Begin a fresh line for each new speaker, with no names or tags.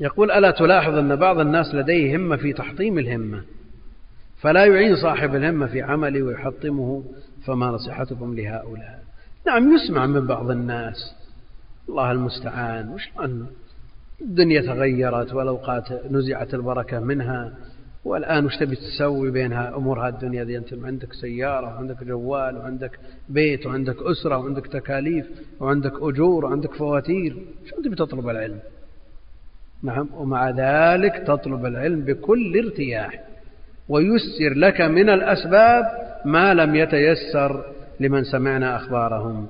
يقول ألا تلاحظ أن بعض الناس لديه همة في تحطيم الهمة؟ فلا يعين صاحب الهمة في عمله ويحطمه فما نصيحتكم لهؤلاء؟ نعم يسمع من بعض الناس. الله المستعان. وش أن الدنيا تغيرت والأوقات نزعت البركة منها؟ والآن وش تبي تسوي بينها؟ أمور الدنيا ذي أنت عندك سيارة وعندك جوال وعندك بيت وعندك أسرة وعندك تكاليف وعندك أجور وعندك فواتير. شو تبي تطلب العلم؟ نعم. ومع ذلك تطلب العلم بكل ارتياح ويسر لك من الأسباب ما لم يتيسر لمن سمعنا أخبارهم.